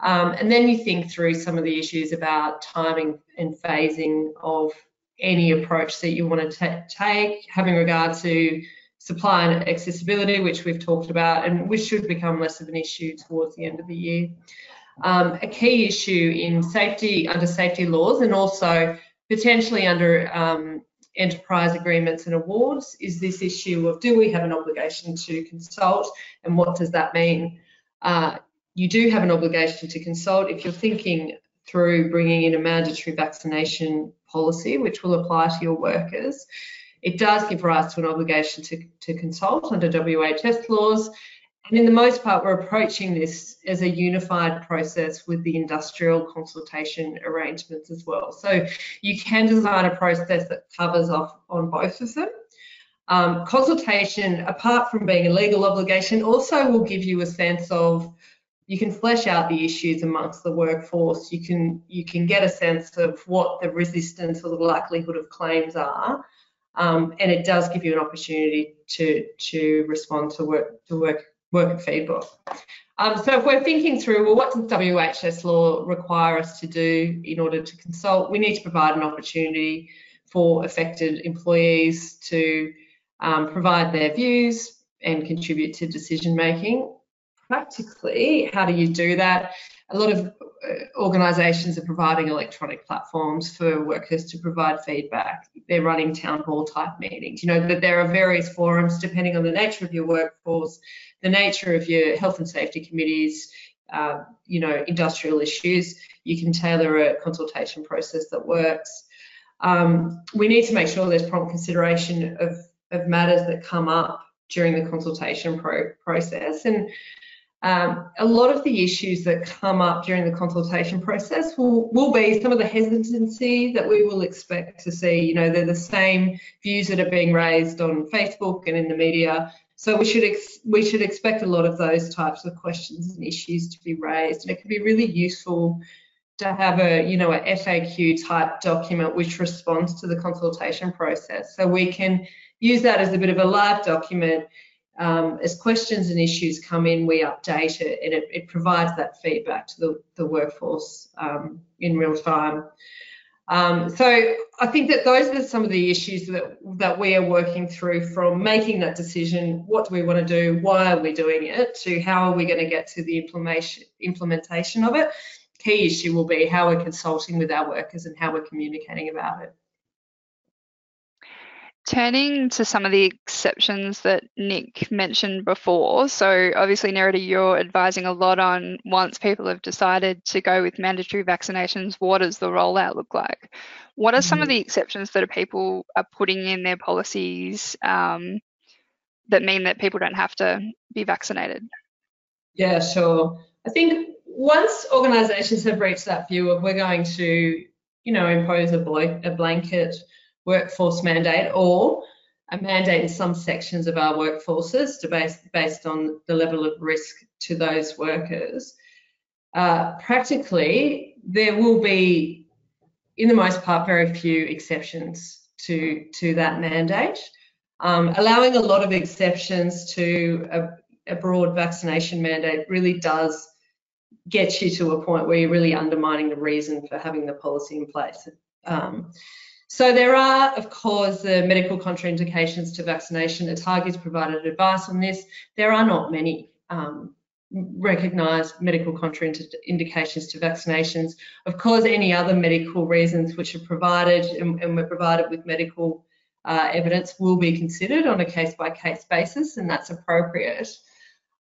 Um, and then you think through some of the issues about timing and phasing of any approach that you want to take, having regard to supply and accessibility, which we've talked about, and which should become less of an issue towards the end of the year. Um, a key issue in safety under safety laws and also potentially under um, enterprise agreements and awards is this issue of do we have an obligation to consult and what does that mean? Uh, you do have an obligation to consult if you're thinking through bringing in a mandatory vaccination policy, which will apply to your workers. It does give rise to an obligation to, to consult under WHS laws. And in the most part, we're approaching this as a unified process with the industrial consultation arrangements as well. So you can design a process that covers off on both of them. Um, consultation, apart from being a legal obligation, also will give you a sense of you can flesh out the issues amongst the workforce. You can you can get a sense of what the resistance or the likelihood of claims are, um, and it does give you an opportunity to to respond to work to work worker feedback. Um, so if we're thinking through, well, what does WHS law require us to do in order to consult? We need to provide an opportunity for affected employees to um, provide their views and contribute to decision making practically, how do you do that? A lot of uh, organisations are providing electronic platforms for workers to provide feedback. They're running town hall type meetings. You know, that there are various forums depending on the nature of your workforce, the nature of your health and safety committees, uh, you know, industrial issues. You can tailor a consultation process that works. Um, we need to make sure there's prompt consideration of, of matters that come up during the consultation pro process. And um, a lot of the issues that come up during the consultation process will, will be some of the hesitancy that we will expect to see. You know, they're the same views that are being raised on Facebook and in the media So we should we should expect a lot of those types of questions and issues to be raised, and it can be really useful to have a you know a FAQ type document which responds to the consultation process. So we can use that as a bit of a live document. Um, as questions and issues come in, we update it, and it, it provides that feedback to the, the workforce um, in real time. Um, so I think that those are some of the issues that, that we are working through from making that decision, what do we want to do, why are we doing it, to how are we going to get to the implementation, implementation of it. Key issue will be how we're consulting with our workers and how we're communicating about it. Turning to some of the exceptions that Nick mentioned before, so obviously, Nerida, you're advising a lot on once people have decided to go with mandatory vaccinations, what does the rollout look like? What are some of the exceptions that people are putting in their policies um, that mean that people don't have to be vaccinated? Yeah, sure. I think once organisations have reached that view of we're going to, you know, impose a, a blanket workforce mandate or a mandate in some sections of our workforces to base, based on the level of risk to those workers. Uh, practically, there will be, in the most part, very few exceptions to, to that mandate. Um, allowing a lot of exceptions to a, a broad vaccination mandate really does get you to a point where you're really undermining the reason for having the policy in place. Um, so there are, of course, the medical contraindications to vaccination. ATAGI's provided advice on this. There are not many um, recognised medical contraindications to vaccinations. Of course, any other medical reasons which are provided and, and we're provided with medical uh, evidence will be considered on a case-by-case -case basis, and that's appropriate.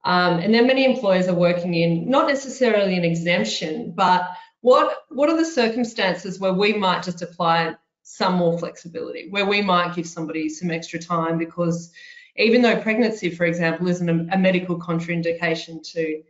Um, and then many employers are working in not necessarily an exemption, but what what are the circumstances where we might just apply some more flexibility where we might give somebody some extra time because even though pregnancy, for example, isn't a, a medical contraindication to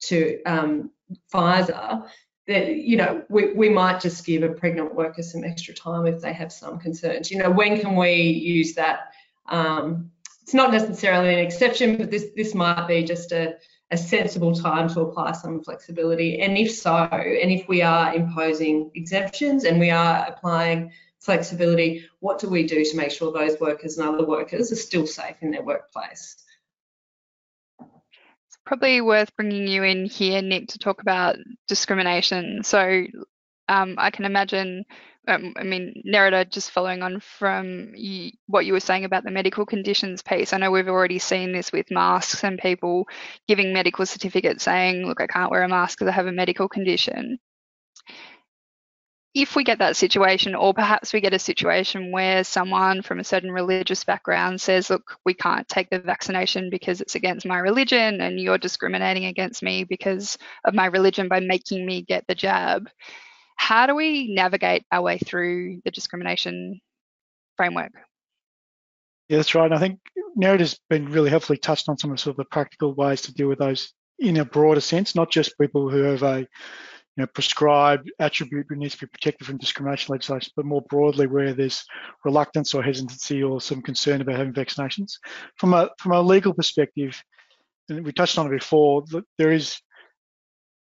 to um, Pfizer, that you know we, we might just give a pregnant worker some extra time if they have some concerns. You know, when can we use that? Um, it's not necessarily an exception, but this this might be just a a sensible time to apply some flexibility. And if so, and if we are imposing exemptions and we are applying flexibility, what do we do to make sure those workers and other workers are still safe in their workplace? It's probably worth bringing you in here, Nick, to talk about discrimination. So um, I can imagine, um, I mean, Nerida, just following on from you, what you were saying about the medical conditions piece, I know we've already seen this with masks and people giving medical certificates saying, look, I can't wear a mask because I have a medical condition if we get that situation, or perhaps we get a situation where someone from a certain religious background says, Look, we can't take the vaccination because it's against my religion, and you're discriminating against me because of my religion by making me get the jab. How do we navigate our way through the discrimination framework? Yeah, that's right. I think Nerida's been really helpfully touched on some of, sort of the practical ways to deal with those in a broader sense, not just people who have a you know, prescribed attribute that needs to be protected from discrimination legislation, but more broadly where there's reluctance or hesitancy or some concern about having vaccinations. From a from a legal perspective, and we touched on it before, there is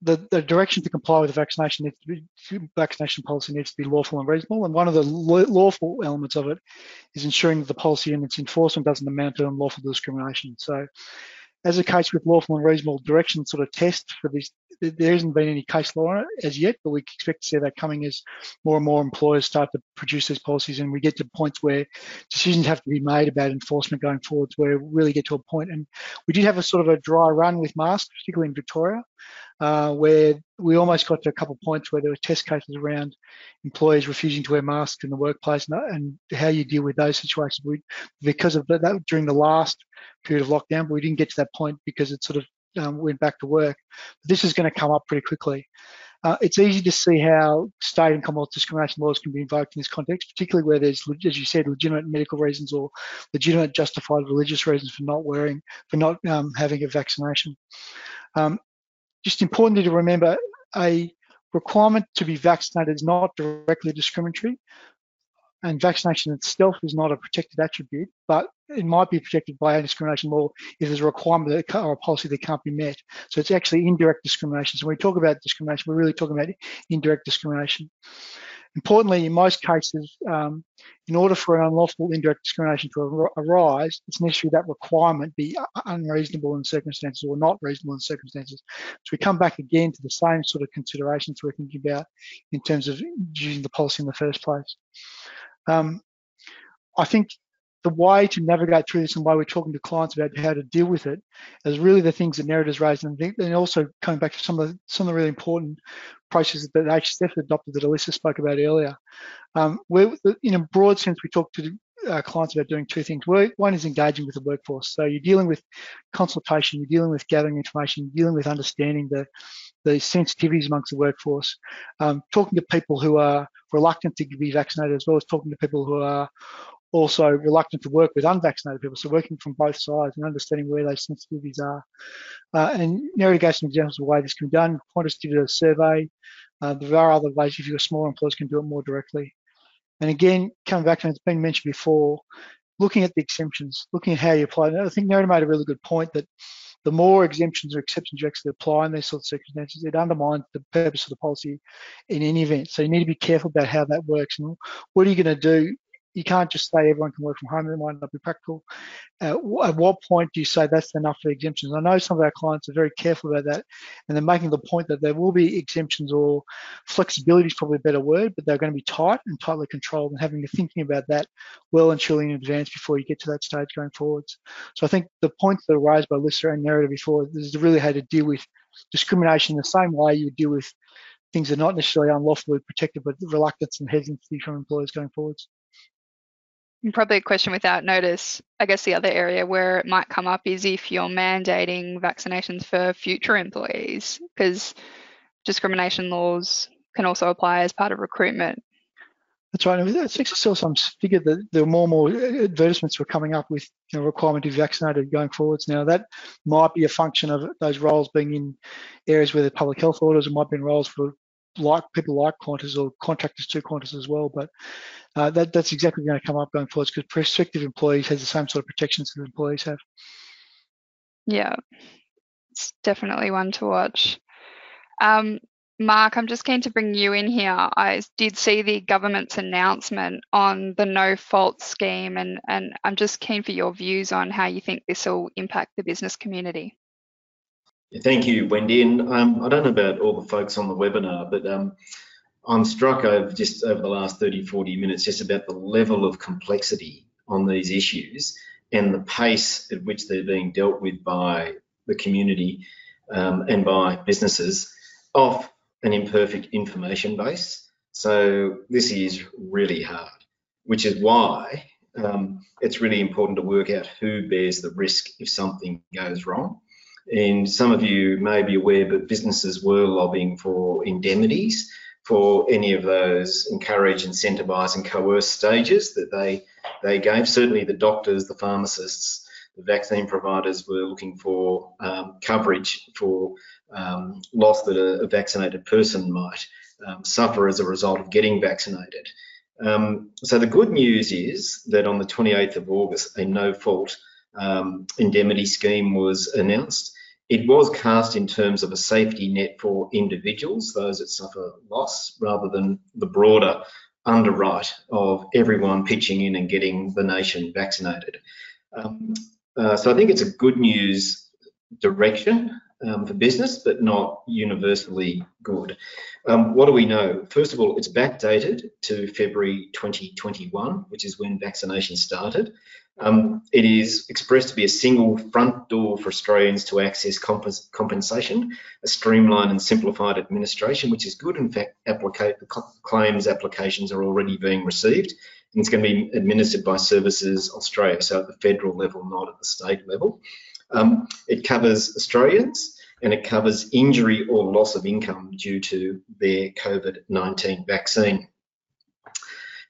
the, the direction to comply with the vaccination needs to be vaccination policy needs to be lawful and reasonable. And one of the lawful elements of it is ensuring that the policy and its enforcement doesn't amount to unlawful discrimination. So as a case with lawful and reasonable direction sort of test for this there hasn't been any case law as yet, but we expect to see that coming as more and more employers start to produce these policies and we get to points where decisions have to be made about enforcement going forwards where we really get to a point. And we did have a sort of a dry run with masks, particularly in Victoria, uh, where we almost got to a couple of points where there were test cases around employees refusing to wear masks in the workplace and, and how you deal with those situations. We, because of that, during the last period of lockdown, but we didn't get to that point because it sort of um, went back to work. This is going to come up pretty quickly. Uh, it's easy to see how state and commonwealth discrimination laws can be invoked in this context, particularly where there's, as you said, legitimate medical reasons or legitimate justified religious reasons for not wearing, for not um, having a vaccination. Um, just importantly to remember, a requirement to be vaccinated is not directly discriminatory. and vaccination itself is not a protected attribute, but it might be protected by discrimination law if there's a requirement or a policy that can't be met. So it's actually indirect discrimination. So when we talk about discrimination, we're really talking about indirect discrimination. Importantly, in most cases, um, in order for an unlawful indirect discrimination to arise, it's necessary that requirement be unreasonable in circumstances or not reasonable in circumstances. So we come back again to the same sort of considerations we're thinking about in terms of using the policy in the first place. Um, I think the way to navigate through this and why we're talking to clients about how to deal with it is really the things that Nerida's raised and, also coming back to some of the, some of the really important processes that HSF adopted that Alyssa spoke about earlier. Um, in a broad sense, we talk to uh, clients about doing two things. One is engaging with the workforce. So you're dealing with consultation, you're dealing with gathering information, you're dealing with understanding the, the sensitivities amongst the workforce, um, talking to people who are reluctant to be vaccinated as well as talking to people who are also reluctant to work with unvaccinated people. So working from both sides and understanding where those sensitivities are. Uh, and Nerida gave some examples of the way this can be done. Qantas did a survey. Uh, there are other ways if you're small employers can do it more directly. And again, coming back to it's been mentioned before, looking at the exemptions, looking at how you apply. And I think Nerida made a really good point that the more exemptions or exceptions you actually apply in these sorts of circumstances, it undermines the purpose of the policy in any event. So you need to be careful about how that works. And what are you going to do you can't just say everyone can work from home. It might not be practical. Uh, at what point do you say that's enough for exemptions? I know some of our clients are very careful about that, and they're making the point that there will be exemptions or flexibility is probably a better word, but they're going to be tight and tightly controlled, and having to thinking about that well and truly in advance before you get to that stage going forwards. So I think the points that are raised by Lissa and Nerida before is really how to deal with discrimination the same way you deal with things that are not necessarily unlawfully protected, but reluctance and hesitancy from employers going forwards probably a question without notice. I guess the other area where it might come up is if you're mandating vaccinations for future employees, because discrimination laws can also apply as part of recruitment. That's right. I think still some figure that there were more and more advertisements were coming up with you know, requirement to be vaccinated going forwards. Now that might be a function of those roles being in areas where the public health orders, it might be in roles for like people like Qantas or contractors to Qantas as well. But uh, that, that's exactly going to come up going forward because prospective employees has the same sort of protections that employees have. Yeah, it's definitely one to watch. Um, Mark, I'm just keen to bring you in here. I did see the government's announcement on the no fault scheme, and, and I'm just keen for your views on how you think this will impact the business community. Thank you, Wendy. And um, I don't know about all the folks on the webinar, but um, I'm struck over just over the last 30, 40 minutes just about the level of complexity on these issues and the pace at which they're being dealt with by the community um, and by businesses off an imperfect information base. So this is really hard, which is why um, it's really important to work out who bears the risk if something goes wrong. And some of you may be aware, but businesses were lobbying for indemnities for any of those encourage, incentivise and coerce stages that they, they gave. Certainly the doctors, the pharmacists, the vaccine providers were looking for um, coverage for um, loss that a, a, vaccinated person might um, suffer as a result of getting vaccinated. Um, so the good news is that on the 28th of August, a no-fault um, indemnity scheme was announced. It was cast in terms of a safety net for individuals, those that suffer loss, rather than the broader underwrite of everyone pitching in and getting the nation vaccinated. Um, uh, so I think it's a good news direction um, for business, but not universally good. Um, what do we know? First of all, it's backdated to February 2021, which is when vaccination started. Um, it is expressed to be a single front door for Australians to access comp compensation, a streamlined and simplified administration, which is good. In fact, claims applications are already being received, and it's going to be administered by Services Australia, so at the federal level, not at the state level. Um, it covers Australians and it covers injury or loss of income due to their COVID-19 vaccine.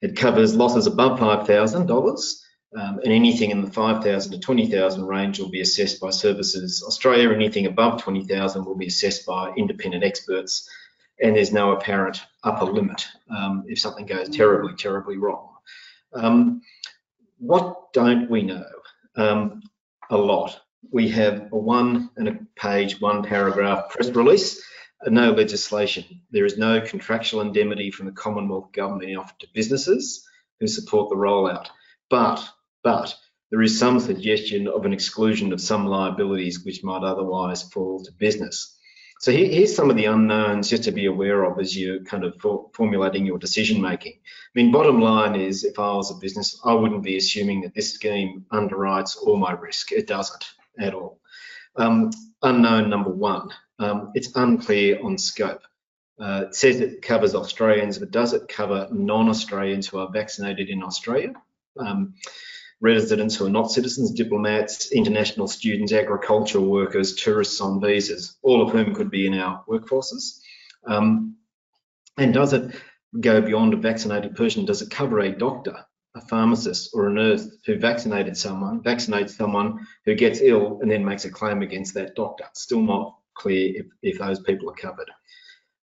It covers losses above $5,000 um, and anything in the 5,000 to 20,000 range will be assessed by Services Australia. Anything above 20,000 will be assessed by independent experts, and there's no apparent upper limit um, if something goes terribly, terribly wrong. Um, what don't we know? Um, a lot. We have a one and a page, one paragraph press release, no legislation. There is no contractual indemnity from the Commonwealth Government offered to businesses who support the rollout. But, but there is some suggestion of an exclusion of some liabilities which might otherwise fall to business. So here, here's some of the unknowns just to be aware of as you're kind of for, formulating your decision making. I mean, bottom line is if I was a business, I wouldn't be assuming that this scheme underwrites all my risk. It doesn't at all. Um, unknown number one, um, it's unclear on scope. Uh, it says it covers Australians, but does it cover non-Australians who are vaccinated in Australia? Um, residents who are not citizens, diplomats, international students, agricultural workers, tourists on visas, all of whom could be in our workforces. Um, and does it go beyond a vaccinated person? Does it cover a doctor, a pharmacist or a nurse who vaccinated someone, vaccinates someone who gets ill and then makes a claim against that doctor? Still not clear if, if those people are covered.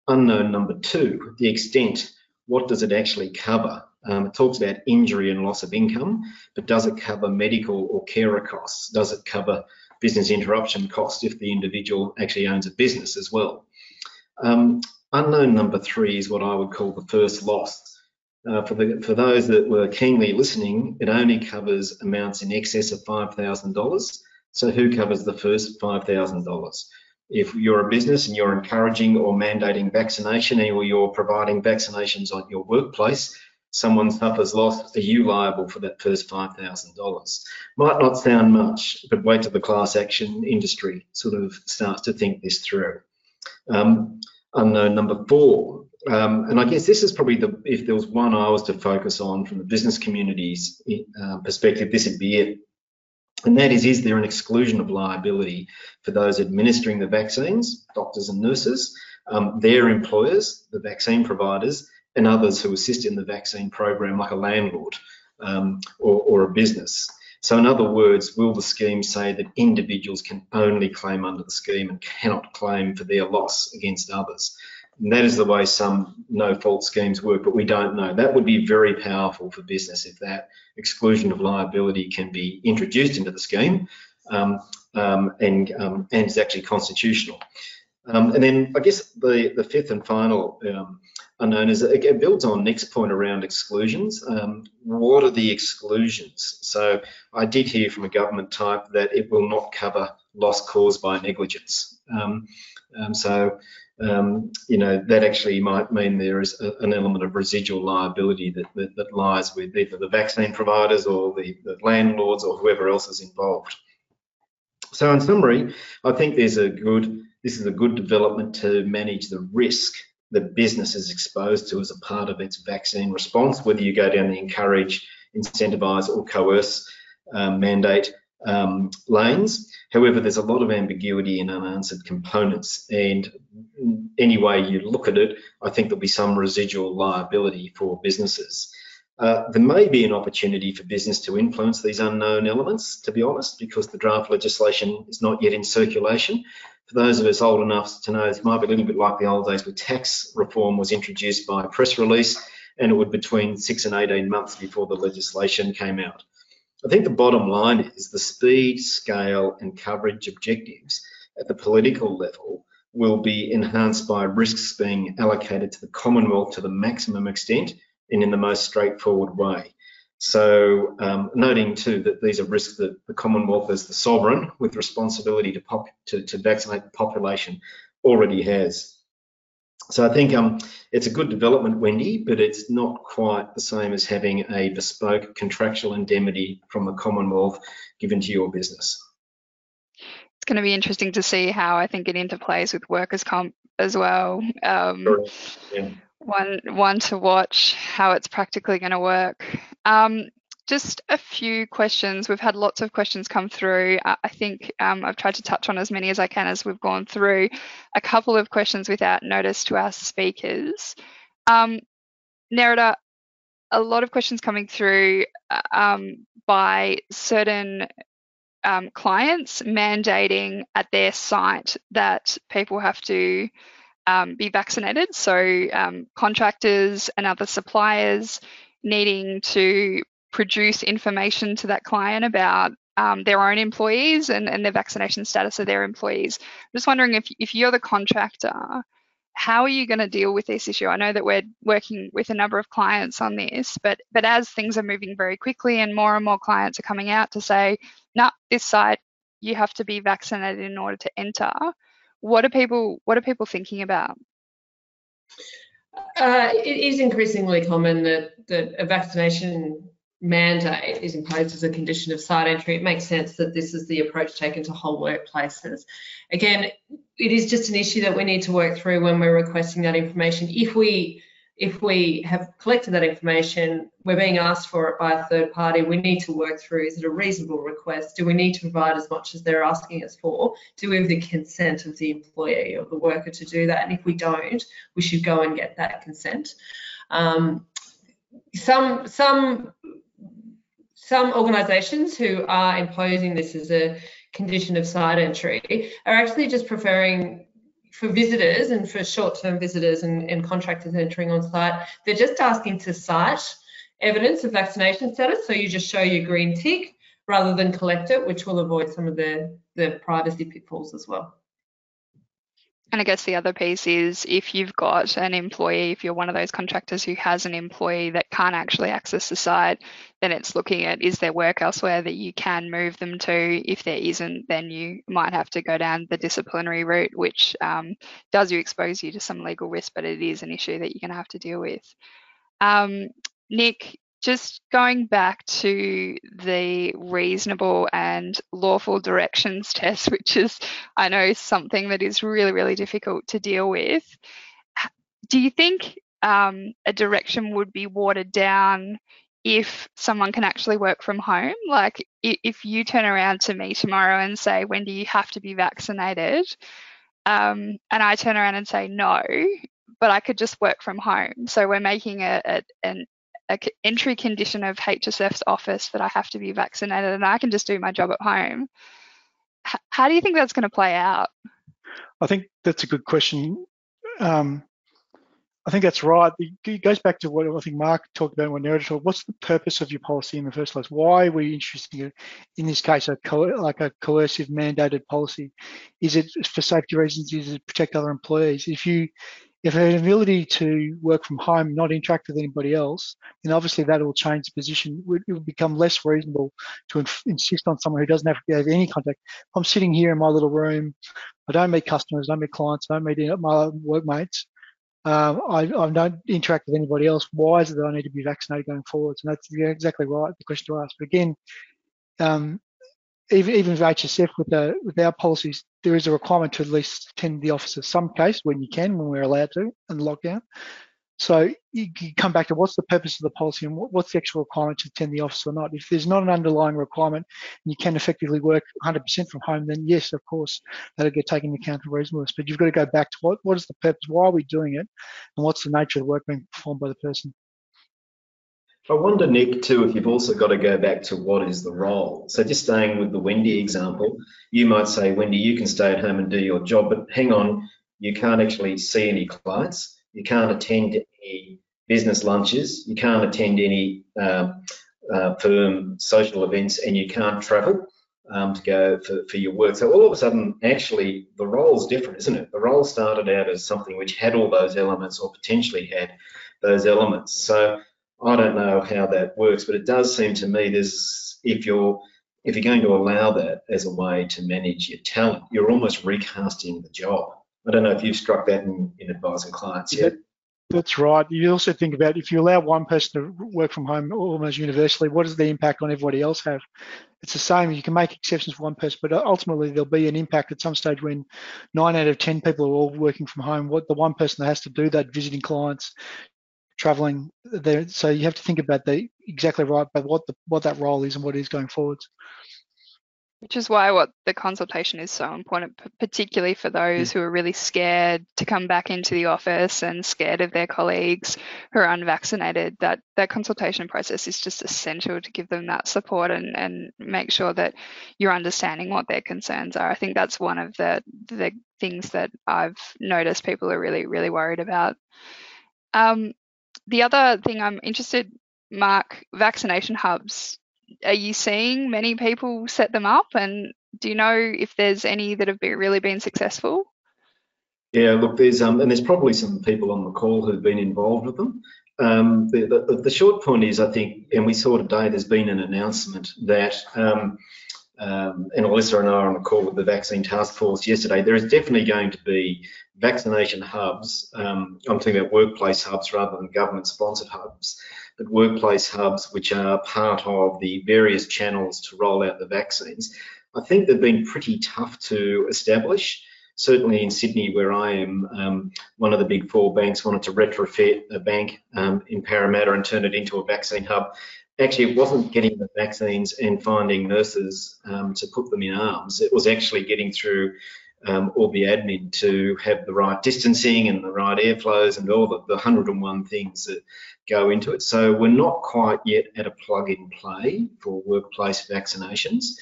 Unknown number two, the extent, what does it actually cover? Um, it talks about injury and loss of income, but does it cover medical or carer costs? Does it cover business interruption costs if the individual actually owns a business as well? Um, unknown number three is what I would call the first loss. Uh, for, the, for those that were keenly listening, it only covers amounts in excess of $5,000. So who covers the first $5,000? If you're a business and you're encouraging or mandating vaccination or you're providing vaccinations at your workplace, someone suffers loss, are you liable for that first $5,000? Might not sound much, but wait till the class action industry sort of starts to think this through. Um, unknown number four, um, and I guess this is probably the, if there was one I was to focus on from the business community's uh, perspective, this would be it. And that is, is there an exclusion of liability for those administering the vaccines, doctors and nurses, um, their employers, the vaccine providers, and others who assist in the vaccine program, like a landlord um, or, or a business. So in other words, will the scheme say that individuals can only claim under the scheme and cannot claim for their loss against others? And that is the way some no-fault schemes work, but we don't know. That would be very powerful for business if that exclusion of liability can be introduced into the scheme um, um, and, um, and is actually constitutional. Um, and then I guess the, the fifth and final um, unknown is it builds on next point around exclusions. Um, what are the exclusions? So I did hear from a government type that it will not cover loss caused by negligence. so um, you know, that actually might mean there is a, an element of residual liability that, that, that, lies with either the vaccine providers or the, the, landlords or whoever else is involved. So in summary, I think there's a good, this is a good development to manage the risk that business is exposed to as a part of its vaccine response, whether you go down the encourage, incentivize or coerce um, mandate um, lanes. However, there's a lot of ambiguity and unanswered components, and any way you look at it, I think there'll be some residual liability for businesses. Uh, there may be an opportunity for business to influence these unknown elements, to be honest, because the draft legislation is not yet in circulation. For those of us old enough to know, it might be a little bit like the old days where tax reform was introduced by press release, and it would between six and 18 months before the legislation came out. I think the bottom line is the speed, scale and coverage objectives at the political level will be enhanced by risks being allocated to the Commonwealth to the maximum extent and in the most straightforward way. So um, noting too that these are risks that the Commonwealth as the sovereign with responsibility to, to, to vaccinate the population already has. So I think um, it's a good development, Wendy, but it's not quite the same as having a bespoke contractual indemnity from the Commonwealth given to your business. It's going to be interesting to see how I think it interplays with workers' comp as well. Um, sure. yeah. One, one to watch how it's practically going to work. Um, just a few questions. We've had lots of questions come through. I think um, I've tried to touch on as many as I can as we've gone through. A couple of questions without notice to our speakers. Um, Nerida, a lot of questions coming through uh, um, by certain um, clients mandating at their site that people have to um, be vaccinated. So um, contractors and other suppliers needing to produce information to that client about um, their own employees and, and their vaccination status of their employees. I'm just wondering if, if you're the contractor, how are you going to deal with this issue? I know that we're working with a number of clients on this, but but as things are moving very quickly and more and more clients are coming out to say, no, nah, this site you have to be vaccinated in order to enter. What are people what are people thinking about? Uh, it is increasingly common that that a vaccination mandate is imposed as a condition of site entry, it makes sense that this is the approach taken to whole workplaces. Again, it is just an issue that we need to work through when we're requesting that information. If we if we have collected that information, we're being asked for it by a third party, we need to work through, is it a reasonable request? Do we need to provide as much as they're asking us for? Do we have the consent of the employee or the worker to do that? And if we don't, we should go and get that consent. Um, some, some some organisations who are imposing this as a condition of site entry are actually just preferring for visitors and for short-term visitors and, and, contractors entering on site, they're just asking to cite evidence of vaccination status. So you just show your green tick rather than collect it, which will avoid some of the, the privacy pitfalls as well. And I guess the other piece is if you've got an employee, if you're one of those contractors who has an employee that can't actually access the site, then it's looking at is there work elsewhere that you can move them to? If there isn't, then you might have to go down the disciplinary route, which um, does you expose you to some legal risk, but it is an issue that you're going to have to deal with. Um, Nick, just going back to the reasonable and lawful directions test, which is, I know, something that is really, really difficult to deal with. Do you think um, a direction would be watered down if someone can actually work from home? Like, if you turn around to me tomorrow and say, Wendy, you have to be vaccinated, um, and I turn around and say no, but I could just work from home. So we're making a, a, an a entry condition of HSF's office that I have to be vaccinated and I can just do my job at home. H how do you think that's going to play out? I think that's a good question. Um, I think that's right. It goes back to what I think Mark talked about when Nerida talked. What's the purpose of your policy in the first place? Why are we introducing, in this case, a like a coercive mandated policy? Is it for safety reasons? Is it to protect other employees? If you if have an ability to work from home, not interact with anybody else, then obviously that will change the position. It will become less reasonable to insist on someone who doesn't have have any contact. I'm sitting here in my little room, I don't meet customers, I don't meet clients, I don't meet my workmates. Um, I, I, don't interact with anybody else. Why is it that I need to be vaccinated going forwards? And that's exactly right, the question to ask. But again, um, even, even with HSF, with, the, with our policies, there is a requirement to at least attend the office in some case when you can, when we're allowed to, in lockdown. So you, you come back to what's the purpose of the policy and what, what's the actual requirement to attend the office or not. If there's not an underlying requirement and you can effectively work 100% from home, then yes, of course, that'll get taken into account for reasonableness. But you've got to go back to what, what is the purpose, why are we doing it, and what's the nature of the work being performed by the person. I wonder, Nick, too, if you've also got to go back to what is the role. So just staying with the Wendy example, you might say, Wendy, you can stay at home and do your job, but hang on, you can't actually see any clients, you can't attend any business lunches, you can't attend any uh, uh, firm social events, and you can't travel um, to go for, for your work. So all of a sudden, actually, the role's different, isn't it? The role started out as something which had all those elements or potentially had those elements. So I don't know how that works, but it does seem to me there's if you're if you're going to allow that as a way to manage your talent, you're almost recasting the job. I don't know if you've struck that in, in advising clients yet. That's right. You also think about if you allow one person to work from home almost universally, what does the impact on everybody else have? It's the same. You can make exceptions for one person, but ultimately there'll be an impact at some stage when nine out of 10 people are all working from home. What the one person that has to do that, visiting clients, traveling there. So you have to think about the exactly right, but what the what that role is and what it is going forwards. Which is why what the consultation is so important, particularly for those who are really scared to come back into the office and scared of their colleagues who are unvaccinated. That that consultation process is just essential to give them that support and, and make sure that you're understanding what their concerns are. I think that's one of the the things that I've noticed people are really really worried about. Um, the other thing I'm interested Mark, vaccination hubs. Are you seeing many people set them up, and do you know if there's any that have been, really been successful? Yeah, look, there's um, and there's probably some people on the call who've been involved with them. Um, the, the, the, short point is, I think, and we saw today, there's been an announcement that, um, um, and Alyssa and I are on a call with the vaccine task force yesterday. There is definitely going to be vaccination hubs. Um, I'm talking about workplace hubs rather than government-sponsored hubs, but workplace hubs which are part of the various channels to roll out the vaccines. I think they've been pretty tough to establish certainly in Sydney, where I am, um, one of the big four banks wanted to retrofit a bank um, in Parramatta and turn it into a vaccine hub. Actually, it wasn't getting the vaccines and finding nurses um, to put them in arms. It was actually getting through um, all the admin to have the right distancing and the right airflows and all the, the 101 things that go into it. So we're not quite yet at a plug and play for workplace vaccinations.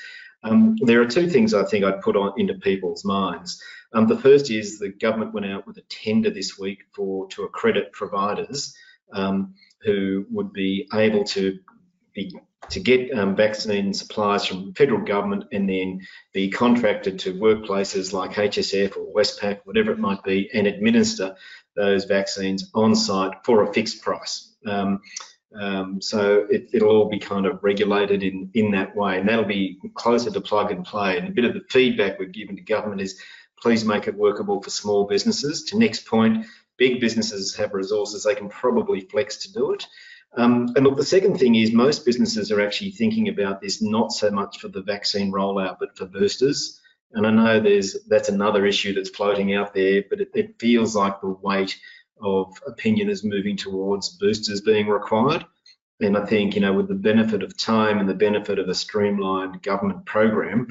Um, there are two things I think I'd put on into people's minds. Um, the first is the government went out with a tender this week for to accredit providers um, who would be able to to get um, vaccine supplies from federal government and then be contracted to workplaces like HSF or Westpac, whatever it might be, and administer those vaccines on site for a fixed price. Um, um, so it, will all be kind of regulated in, in that way, and that'll be closer to plug and play. And a bit of the feedback we've given to government is please make it workable for small businesses. To next point, big businesses have resources, they can probably flex to do it. Um, and look, the second thing is most businesses are actually thinking about this not so much for the vaccine rollout, but for boosters. And I know there's that's another issue that's floating out there, but it, it feels like the weight of opinion is moving towards boosters being required. And I think, you know, with the benefit of time and the benefit of a streamlined government program,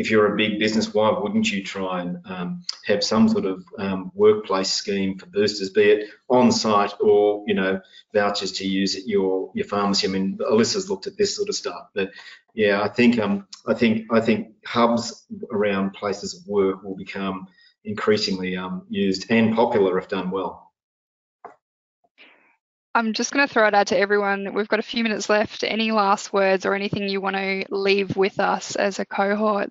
if you're a big business, why wouldn't you try and um, have some sort of um, workplace scheme for boosters, be it on site or you know vouchers to use at your your pharmacy? I mean, Alyssa's looked at this sort of stuff, but yeah, I think um, I think I think hubs around places of work will become increasingly um, used and popular if done well. I'm just going to throw it out to everyone. We've got a few minutes left. Any last words or anything you want to leave with us as a cohort?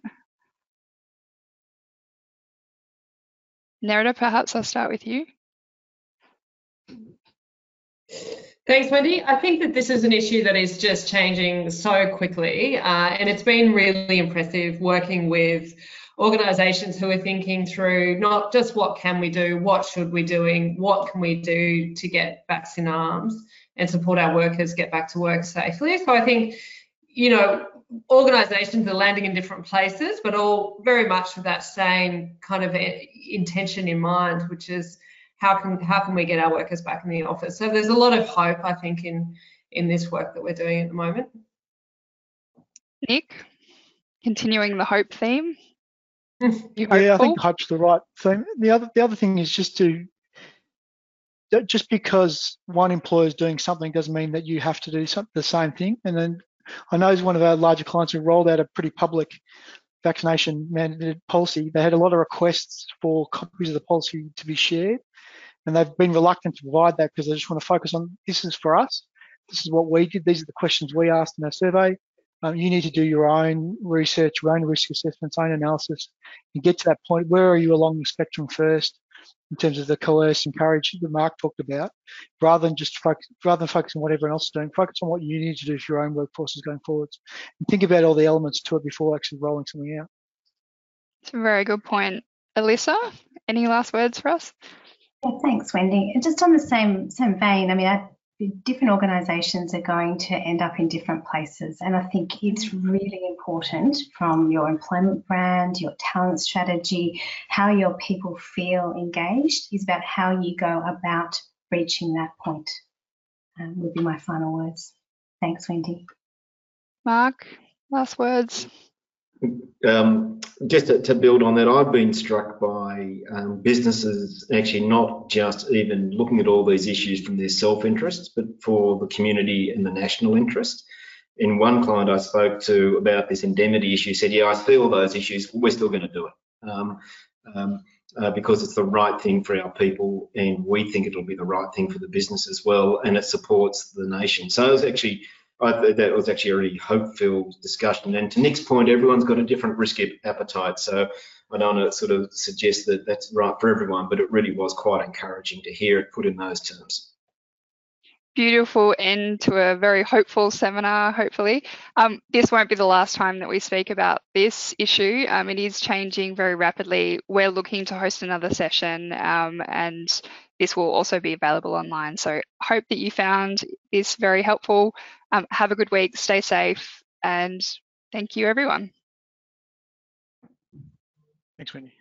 Nerida, perhaps I'll start with you. Thanks, Wendy. I think that this is an issue that is just changing so quickly, uh, and it's been really impressive working with organisations who are thinking through not just what can we do, what should we doing, what can we do to get backs in arms and support our workers get back to work safely. So I think, you know, organisations are landing in different places, but all very much with that same kind of eh, intention in mind, which is how can how can we get our workers back in the office? So there's a lot of hope, I think, in in this work that we're doing at the moment. Nick, continuing the hope theme. yeah, I think hope's the right theme. The other the other thing is just to just because one employer is doing something doesn't mean that you have to do some, the same thing. And then I know one of our larger clients who rolled out a pretty public vaccination mandated policy. They had a lot of requests for copies of the policy to be shared, and they've been reluctant to provide that because they just want to focus on this is for us. This is what we did. These are the questions we asked in our survey. Um, you need to do your own research, your own risk assessments, own analysis, and get to that point. Where are you along the spectrum first? In terms of the coerce, courage that Mark talked about, rather than just focus, rather than focus on what everyone else is doing, focus on what you need to do for your own workforces going forwards, and think about all the elements to it before actually rolling something out. It's a very good point, Alyssa. Any last words for us? Yeah, thanks, Wendy. Just on the same same vein, I mean, I different organisations are going to end up in different places. And I think it's really important from your employment brand, your talent strategy, how your people feel engaged is about how you go about reaching that point, um, would be my final words. Thanks, Wendy. Mark, last words. Um, just to, to, build on that, I've been struck by um, businesses actually not just even looking at all these issues from their self interests, but for the community and the national interest. In one client I spoke to about this indemnity issue said, yeah, I feel those issues, we're still going to do it. Um, um, uh, because it's the right thing for our people and we think it'll be the right thing for the business as well and it supports the nation. So it was actually, I, that was actually a really hope-filled discussion. And to Nick's point, everyone's got a different risk appetite. So I don't want to sort of suggest that that's right for everyone, but it really was quite encouraging to hear it put in those terms beautiful end to a very hopeful seminar, hopefully. Um, this won't be the last time that we speak about this issue. Um, it is changing very rapidly. We're looking to host another session um, and this will also be available online. So hope that you found this very helpful. Um, have a good week, stay safe, and thank you everyone. Thanks, Wendy.